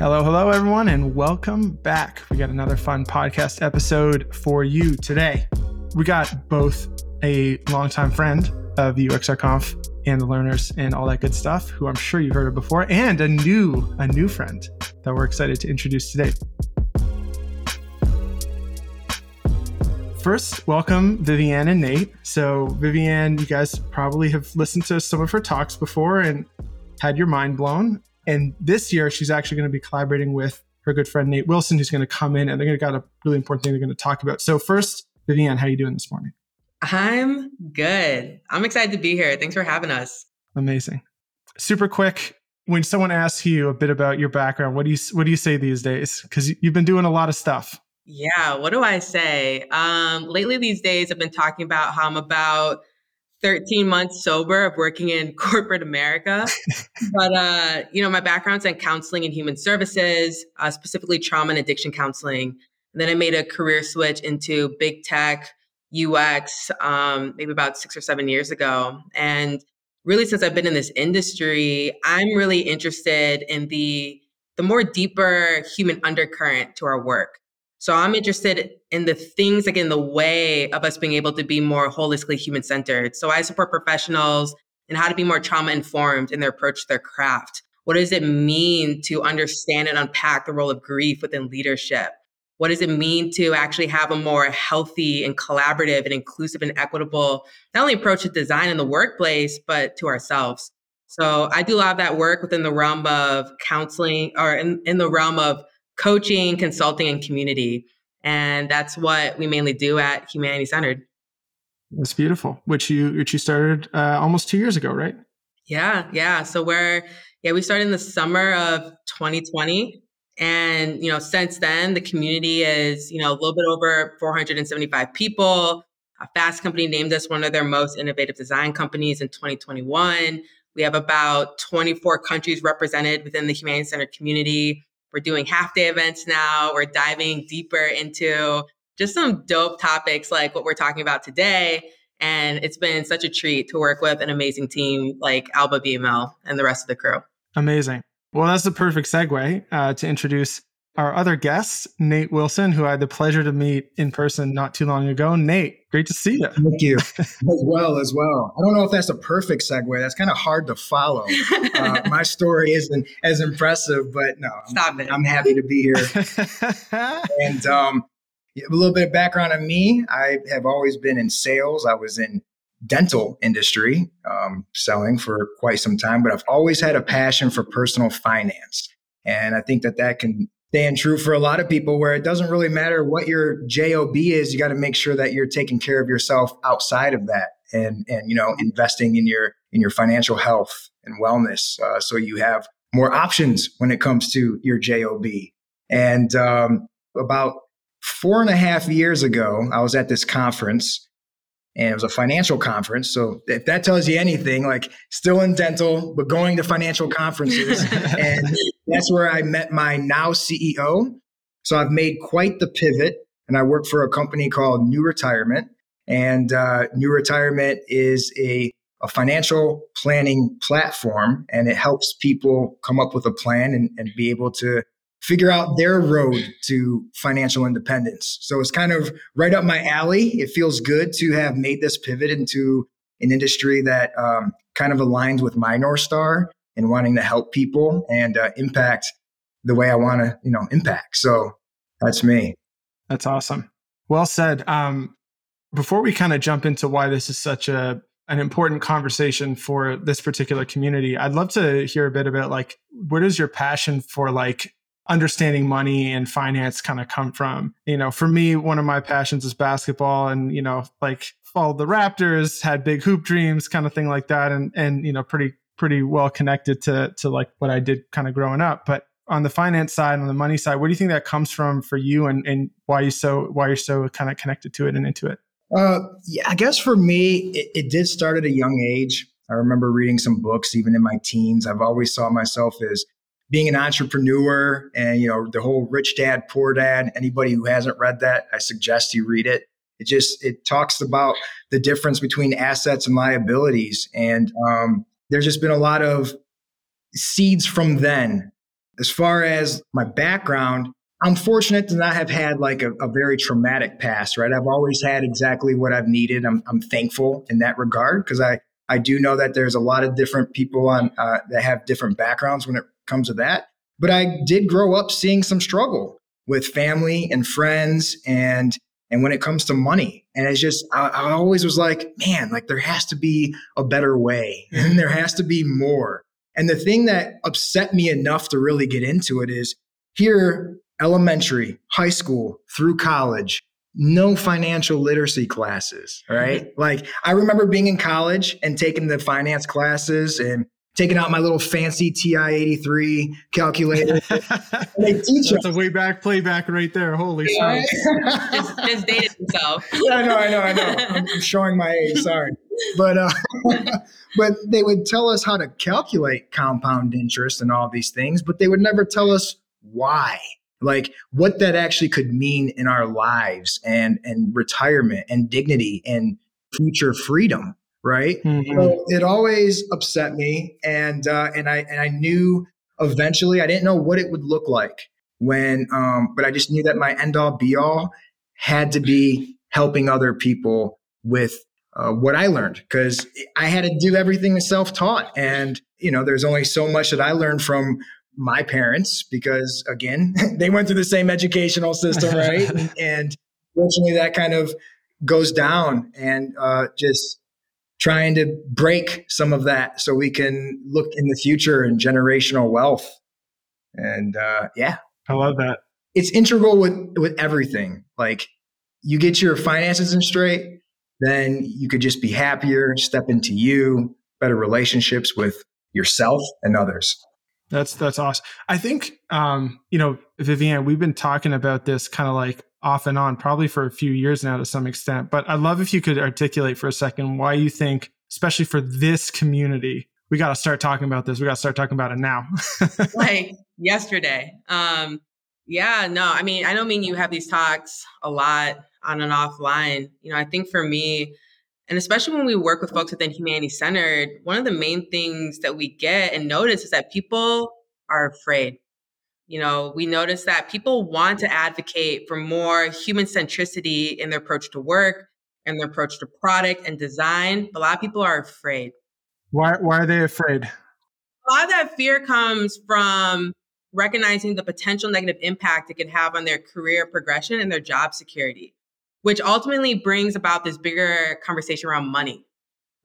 Hello, hello, everyone, and welcome back. We got another fun podcast episode for you today. We got both a longtime friend of UXRConf and the learners and all that good stuff, who I'm sure you've heard of before, and a new a new friend that we're excited to introduce today. First, welcome Viviane and Nate. So, Viviane, you guys probably have listened to some of her talks before and had your mind blown. And this year, she's actually going to be collaborating with her good friend Nate Wilson, who's going to come in and they're going to got a really important thing they're going to talk about. So first, Vivian, how are you doing this morning? I'm good. I'm excited to be here. Thanks for having us. Amazing. Super quick. When someone asks you a bit about your background, what do you what do you say these days? Because you've been doing a lot of stuff. Yeah. What do I say? Um, lately, these days, I've been talking about how I'm about 13 months sober of working in corporate America. but, uh, you know, my background's in counseling and human services, uh, specifically trauma and addiction counseling. And then I made a career switch into big tech, UX, um, maybe about six or seven years ago. And really, since I've been in this industry, I'm really interested in the the more deeper human undercurrent to our work. So I'm interested in the things like in the way of us being able to be more holistically human centered. So I support professionals in how to be more trauma informed in their approach to their craft. What does it mean to understand and unpack the role of grief within leadership? What does it mean to actually have a more healthy and collaborative and inclusive and equitable, not only approach to design in the workplace, but to ourselves? So I do a lot of that work within the realm of counseling or in, in the realm of coaching, consulting, and community. And that's what we mainly do at Humanity Centered. That's beautiful. Which you which you started uh, almost two years ago, right? Yeah, yeah. So we're yeah we started in the summer of 2020, and you know since then the community is you know a little bit over 475 people. A Fast Company named us one of their most innovative design companies in 2021. We have about 24 countries represented within the Humanity Center community. We're doing half day events now. We're diving deeper into just some dope topics like what we're talking about today. And it's been such a treat to work with an amazing team like Alba BML and the rest of the crew. Amazing. Well, that's the perfect segue uh, to introduce our other guest, Nate Wilson, who I had the pleasure to meet in person not too long ago. Nate, great to see you. Thank you. as well, as well. I don't know if that's a perfect segue. That's kind of hard to follow. Uh, my story isn't as impressive, but no, Stop I'm, it. I'm happy to be here. and um, a little bit of background on me. I have always been in sales. I was in dental industry um, selling for quite some time, but I've always had a passion for personal finance. And I think that that can stand true for a lot of people where it doesn't really matter what your job is you got to make sure that you're taking care of yourself outside of that and and you know investing in your in your financial health and wellness uh, so you have more options when it comes to your job and um, about four and a half years ago i was at this conference and it was a financial conference. So if that tells you anything, like still in dental, but going to financial conferences. and that's where I met my now CEO. So I've made quite the pivot and I work for a company called NewRetirement. And uh, NewRetirement is a, a financial planning platform and it helps people come up with a plan and, and be able to figure out their road to financial independence. So it's kind of right up my alley. It feels good to have made this pivot into an industry that um, kind of aligns with my North Star and wanting to help people and uh, impact the way I want to, you know, impact. So that's me. That's awesome. Well said. Um, before we kind of jump into why this is such a an important conversation for this particular community, I'd love to hear a bit about like what is your passion for like understanding money and finance kind of come from. You know, for me, one of my passions is basketball and, you know, like followed the Raptors, had big hoop dreams, kind of thing like that. And, and, you know, pretty, pretty well connected to, to like what I did kind of growing up. But on the finance side, on the money side, where do you think that comes from for you and, and why you so, why you're so kind of connected to it and into it? Uh, yeah, I guess for me, it, it did start at a young age. I remember reading some books, even in my teens. I've always saw myself as being an entrepreneur and you know the whole rich dad poor dad anybody who hasn't read that i suggest you read it it just it talks about the difference between assets and liabilities and um, there's just been a lot of seeds from then as far as my background, I'm fortunate to not have had like a, a, very traumatic past, right? I've always had exactly what I've needed. I'm, I'm thankful in that regard because I, I do know that there's a lot of different people on uh, that have different backgrounds when it comes to that. But I did grow up seeing some struggle with family and friends and and when it comes to money. And it's just I, I always was like, man, like there has to be a better way and there has to be more. And the thing that upset me enough to really get into it is here elementary, high school, through college, no financial literacy classes, right? Mm-hmm. Like I remember being in college and taking the finance classes and taking out my little fancy TI 83 calculator. they teach That's us. a way back playback right there. Holy yeah. just, just dated himself. yeah, I know, I know, I know. I'm, I'm showing my age, sorry. But uh, but they would tell us how to calculate compound interest and all these things, but they would never tell us why like what that actually could mean in our lives and and retirement and dignity and future freedom right mm-hmm. so it always upset me and uh, and i and i knew eventually i didn't know what it would look like when um but i just knew that my end all be all had to be helping other people with uh, what i learned because i had to do everything self-taught and you know there's only so much that i learned from my parents because again they went through the same educational system right? And, and fortunately that kind of goes down and uh, just trying to break some of that so we can look in the future and generational wealth. And uh, yeah. I love that. It's integral with with everything. Like you get your finances in straight then you could just be happier step into you better relationships with yourself and others that's that's awesome. I think um, you know, Vivian, we've been talking about this kind of like off and on probably for a few years now to some extent. But I'd love if you could articulate for a second why you think, especially for this community, we got to start talking about this. We got to start talking about it now. like yesterday. Um, yeah, no, I mean, I don't mean you have these talks a lot on and offline. You know, I think for me, and especially when we work with folks within Humanity Centered, one of the main things that we get and notice is that people are afraid. You know, we notice that people want to advocate for more human centricity in their approach to work and their approach to product and design, but a lot of people are afraid. Why, why are they afraid? A lot of that fear comes from recognizing the potential negative impact it could have on their career progression and their job security which ultimately brings about this bigger conversation around money.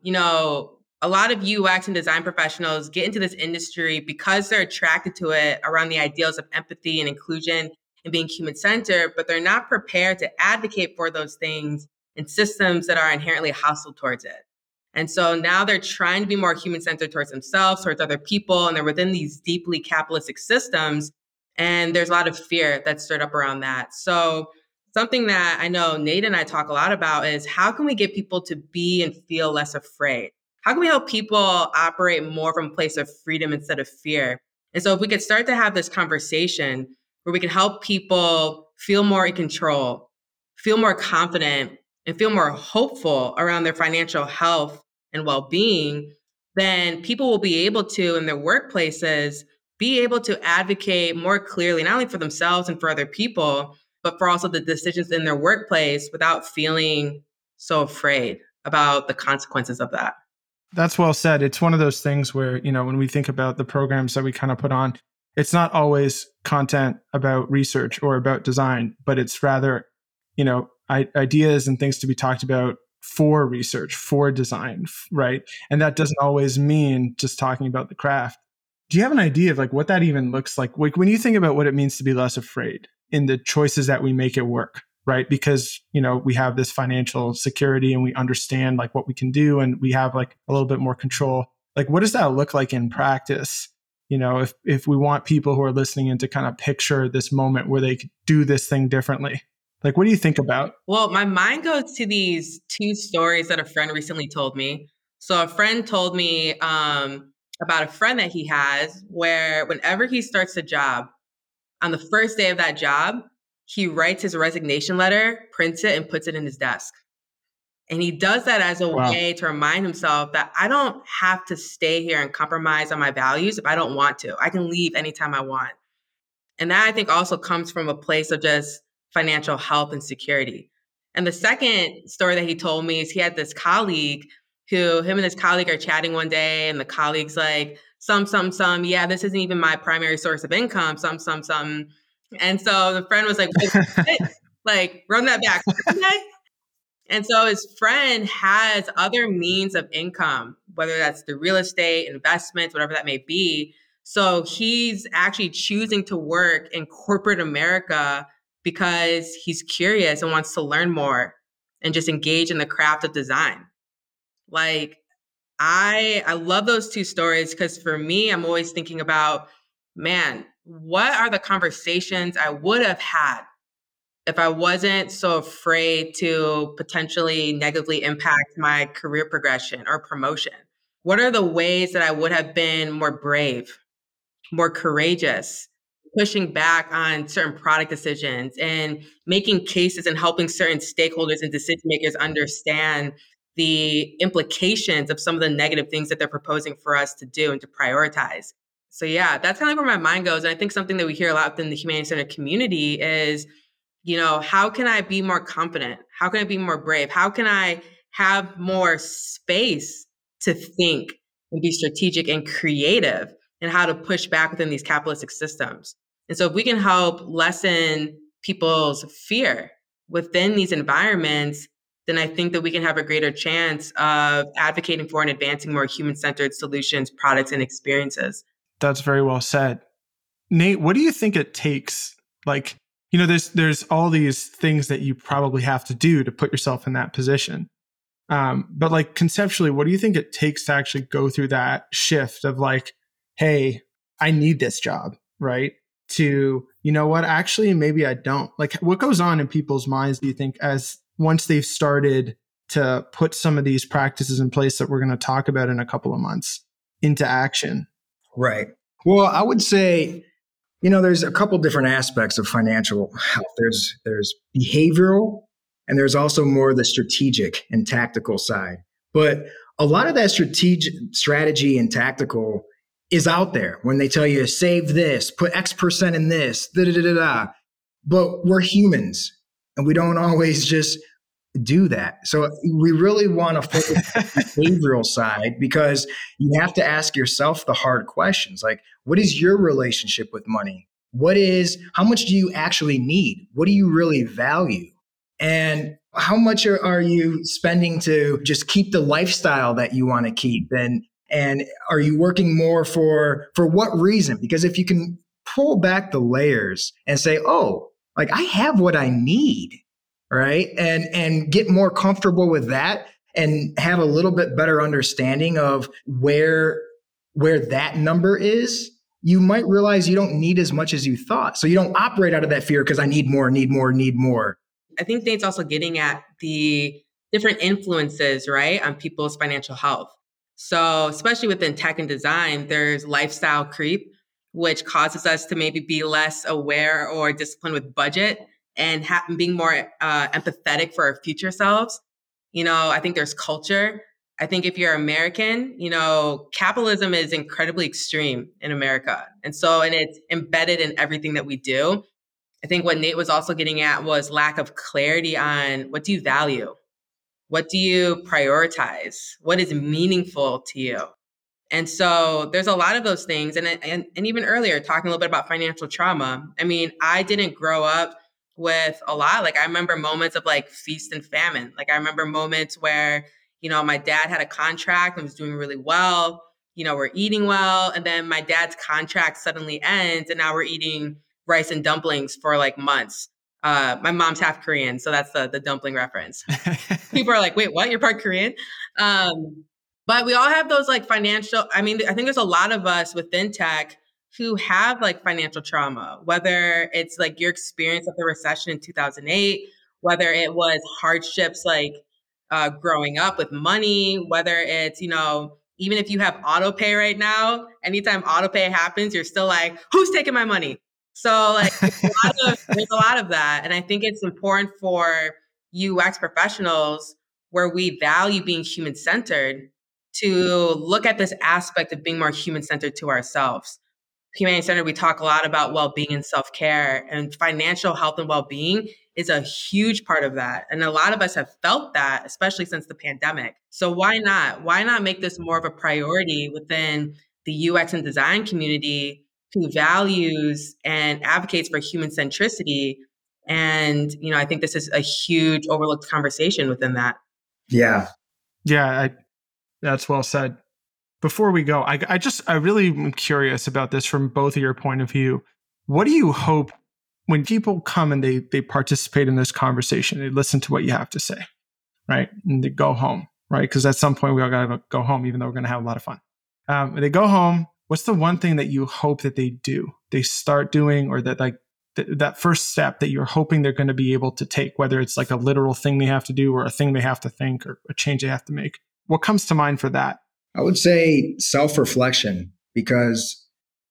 You know, a lot of UX and design professionals get into this industry because they're attracted to it around the ideals of empathy and inclusion and being human centered, but they're not prepared to advocate for those things in systems that are inherently hostile towards it. And so now they're trying to be more human centered towards themselves, towards other people, and they're within these deeply capitalistic systems. And there's a lot of fear that's stirred up around that. So something that I know Nate and I talk a lot about is how can we get people to be and feel less afraid? How can we help people operate more from a place of freedom instead of fear? And so if we could start to have this conversation where we can help people feel more in control, feel more confident, and feel more hopeful around their financial health and well-being, then people will be able to in their workplaces be able to advocate more clearly not only for themselves and for other people but for also the decisions in their workplace without feeling so afraid about the consequences of that. That's well said. It's one of those things where, you know, when we think about the programs that we kind of put on, it's not always content about research or about design, but it's rather, you know, ideas and things to be talked about for research, for design, right? And that doesn't always mean just talking about the craft. Do you have an idea of like what that even looks like? Like when you think about what it means to be less afraid, in the choices that we make it work right? Because you know we have this financial security and we understand like what we can do and we have like a little bit more control. Like what does that look like in practice? You know if if we want people who are listening in to kind of picture this moment where they do this thing differently. Like what do you think about? Well my mind goes to these two stories that a friend recently told me. So a friend told me um, about a friend that he has where whenever he starts a job on the first day of that job, he writes his resignation letter, prints it, and puts it in his desk. And he does that as a wow. way to remind himself that I don't have to stay here and compromise on my values if I don't want to. I can leave anytime I want. And that I think also comes from a place of just financial health and security. And the second story that he told me is he had this colleague who him and his colleague are chatting one day and the colleague's like, some, some, some, yeah, this isn't even my primary source of income, some, some, some. And so the friend was like, like, run that back. and so his friend has other means of income, whether that's the real estate, investments, whatever that may be. So he's actually choosing to work in corporate America because he's curious and wants to learn more and just engage in the craft of design. Like I I love those two stories because for me, I'm always thinking about, man, what are the conversations I would have had if I wasn't so afraid to potentially negatively impact my career progression or promotion? What are the ways that I would have been more brave, more courageous, pushing back on certain product decisions and making cases and helping certain stakeholders and decision makers understand the implications of some of the negative things that they're proposing for us to do and to prioritize. So yeah, that's kind of where my mind goes. And I think something that we hear a lot within the humanity center community is, you know, how can I be more confident? How can I be more brave? How can I have more space to think and be strategic and creative and how to push back within these capitalistic systems? And so if we can help lessen people's fear within these environments, then I think that we can have a greater chance of advocating for and advancing more human centered solutions, products, and experiences. That's very well said. Nate, what do you think it takes? Like, you know, there's there's all these things that you probably have to do to put yourself in that position. Um, but like conceptually, what do you think it takes to actually go through that shift of like, hey, I need this job, right? To, you know what, actually maybe I don't. Like what goes on in people's minds, do you think, as once they've started to put some of these practices in place that we're going to talk about in a couple of months into action? Right. Well, I would say, you know, there's a couple different aspects of financial health. There's there's behavioral and there's also more the strategic and tactical side. But a lot of that strategic strategy and tactical is out there when they tell you save this, put X percent in this, da da da da. But we're humans and we don't always just do that. So we really want to focus on the behavioral side because you have to ask yourself the hard questions like what is your relationship with money? What is how much do you actually need? What do you really value? And how much are, are you spending to just keep the lifestyle that you want to keep and and are you working more for for what reason? Because if you can pull back the layers and say, "Oh, like I have what I need, right? And and get more comfortable with that and have a little bit better understanding of where where that number is, you might realize you don't need as much as you thought. So you don't operate out of that fear because I need more, need more, need more. I think Nate's also getting at the different influences, right, on people's financial health. So, especially within tech and design, there's lifestyle creep, which causes us to maybe be less aware or disciplined with budget and ha- being more uh, empathetic for our future selves. You know, I think there's culture. I think if you're American, you know, capitalism is incredibly extreme in America. And so, and it's embedded in everything that we do. I think what Nate was also getting at was lack of clarity on what do you value? What do you prioritize? What is meaningful to you? And so there's a lot of those things. And, and, and even earlier, talking a little bit about financial trauma. I mean, I didn't grow up with a lot. Like, I remember moments of like feast and famine. Like, I remember moments where, you know, my dad had a contract and was doing really well. You know, we're eating well. And then my dad's contract suddenly ends. And now we're eating rice and dumplings for like months. Uh, my mom's half Korean, so that's the the dumpling reference. People are like, "Wait, what? You're part Korean?" Um, but we all have those like financial, I mean, I think there's a lot of us within tech who have like financial trauma, whether it's like your experience of the recession in 2008, whether it was hardships like uh, growing up with money, whether it's, you know, even if you have auto pay right now, anytime auto pay happens, you're still like, who's taking my money? So like there's a, lot of, there's a lot of that. And I think it's important for UX professionals where we value being human centered to look at this aspect of being more human centered to ourselves. Humanity centered, we talk a lot about well being and self care, and financial health and well being is a huge part of that. And a lot of us have felt that, especially since the pandemic. So why not? Why not make this more of a priority within the UX and design community who values and advocates for human centricity? And, you know, I think this is a huge overlooked conversation within that. Yeah. Yeah, I, that's well said before we go, I, I just, I really am curious about this from both of your point of view. What do you hope when people come and they they participate in this conversation, they listen to what you have to say, right, and they go home, right? Because at some point we all gotta go home, even though we're gonna have a lot of fun. Um, they go home. What's the one thing that you hope that they do, they start doing, or that like th- that first step that you're hoping they're going to be able to take, whether it's like a literal thing they have to do, or a thing they have to think, or a change they have to make? What comes to mind for that? I would say self reflection because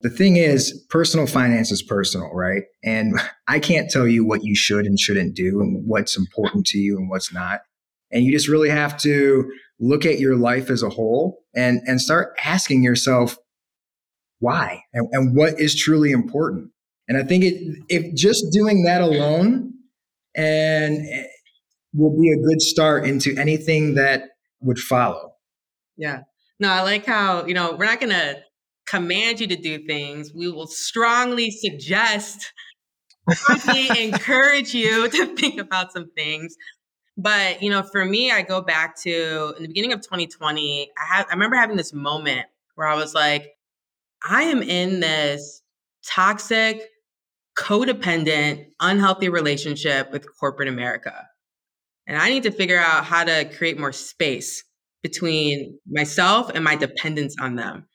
the thing is, personal finance is personal, right? And I can't tell you what you should and shouldn't do and what's important to you and what's not. And you just really have to look at your life as a whole and, and start asking yourself why and, and what is truly important. And I think it, if just doing that alone and eh, will be a good start into anything that would follow. Yeah. No, I like how, you know, we're not going to command you to do things. We will strongly suggest, strongly encourage you to think about some things. But, you know, for me, I go back to in the beginning of 2020, I had I remember having this moment where I was like, I am in this toxic, codependent, unhealthy relationship with corporate America. And I need to figure out how to create more space between myself and my dependence on them.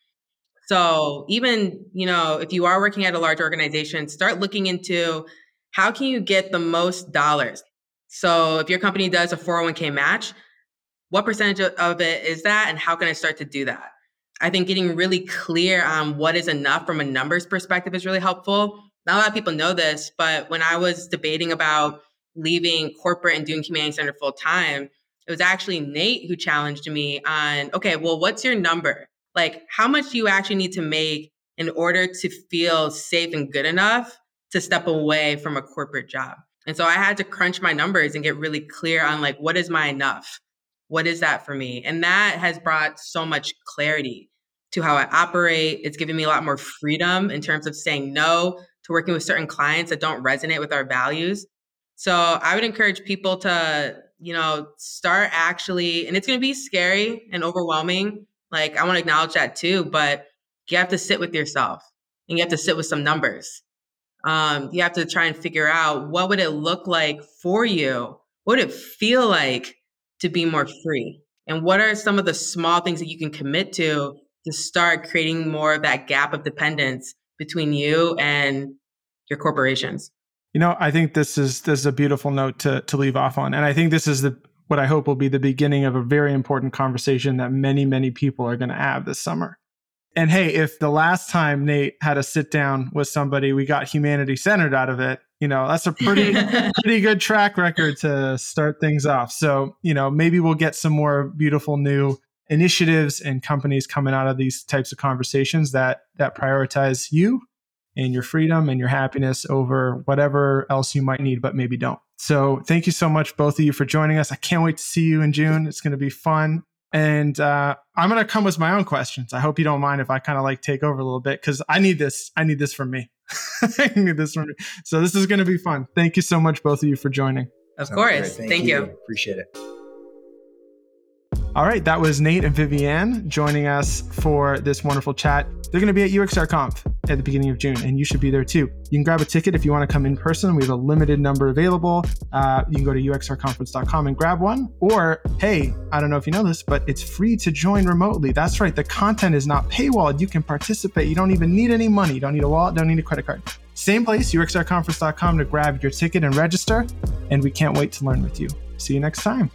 So even, you know, if you are working at a large organization, start looking into how can you get the most dollars? So if your company does a 401k match, what percentage of it is that and how can I start to do that? I think getting really clear on what is enough from a numbers perspective is really helpful. Not a lot of people know this, but when I was debating about leaving corporate and doing community Center full time, it was actually Nate who challenged me on, okay, well, what's your number? Like, how much do you actually need to make in order to feel safe and good enough to step away from a corporate job? And so I had to crunch my numbers and get really clear on like, what is my enough? What is that for me? And that has brought so much clarity to how I operate. It's given me a lot more freedom in terms of saying no to working with certain clients that don't resonate with our values. So I would encourage people to, you know, start actually, and it's going to be scary and overwhelming like I want to acknowledge that too, but you have to sit with yourself and you have to sit with some numbers. Um, you have to try and figure out what would it look like for you? What would it feel like to be more free? And what are some of the small things that you can commit to to start creating more of that gap of dependence between you and your corporations? You know, I think this is this is a beautiful note to to leave off on, and I think this is the what I hope will be the beginning of a very important conversation that many, many people are going to have this summer. And hey, if the last time Nate had a sit down with somebody, we got humanity centered out of it, you know, that's a pretty, pretty good track record to start things off. So, you know, maybe we'll get some more beautiful new initiatives and companies coming out of these types of conversations that that prioritize you and your freedom and your happiness over whatever else you might need, but maybe don't. So thank you so much, both of you, for joining us. I can't wait to see you in June. It's going to be fun. And uh, I'm going to come with my own questions. I hope you don't mind if I kind of like take over a little bit because I need this. I need this from me. I need this from me. So this is going to be fun. Thank you so much, both of you, for joining. Of course. Thank, Thank, you. you. Appreciate it. All right, that was Nate and Viviane joining us for this wonderful chat. They're going to be at UXR Conf at the beginning of June, and you should be there too. You can grab a ticket if you want to come in person. We have a limited number available. Uh, you can go to uxrconference.com and grab one. Or, hey, I don't know if you know this, but it's free to join remotely. That's right. The content is not paywalled. You can participate. You don't even need any money. You don't need a wallet. Don't need a credit card. Same place, uxrconference.com to grab your ticket and register. And we can't wait to learn with you. See you next time.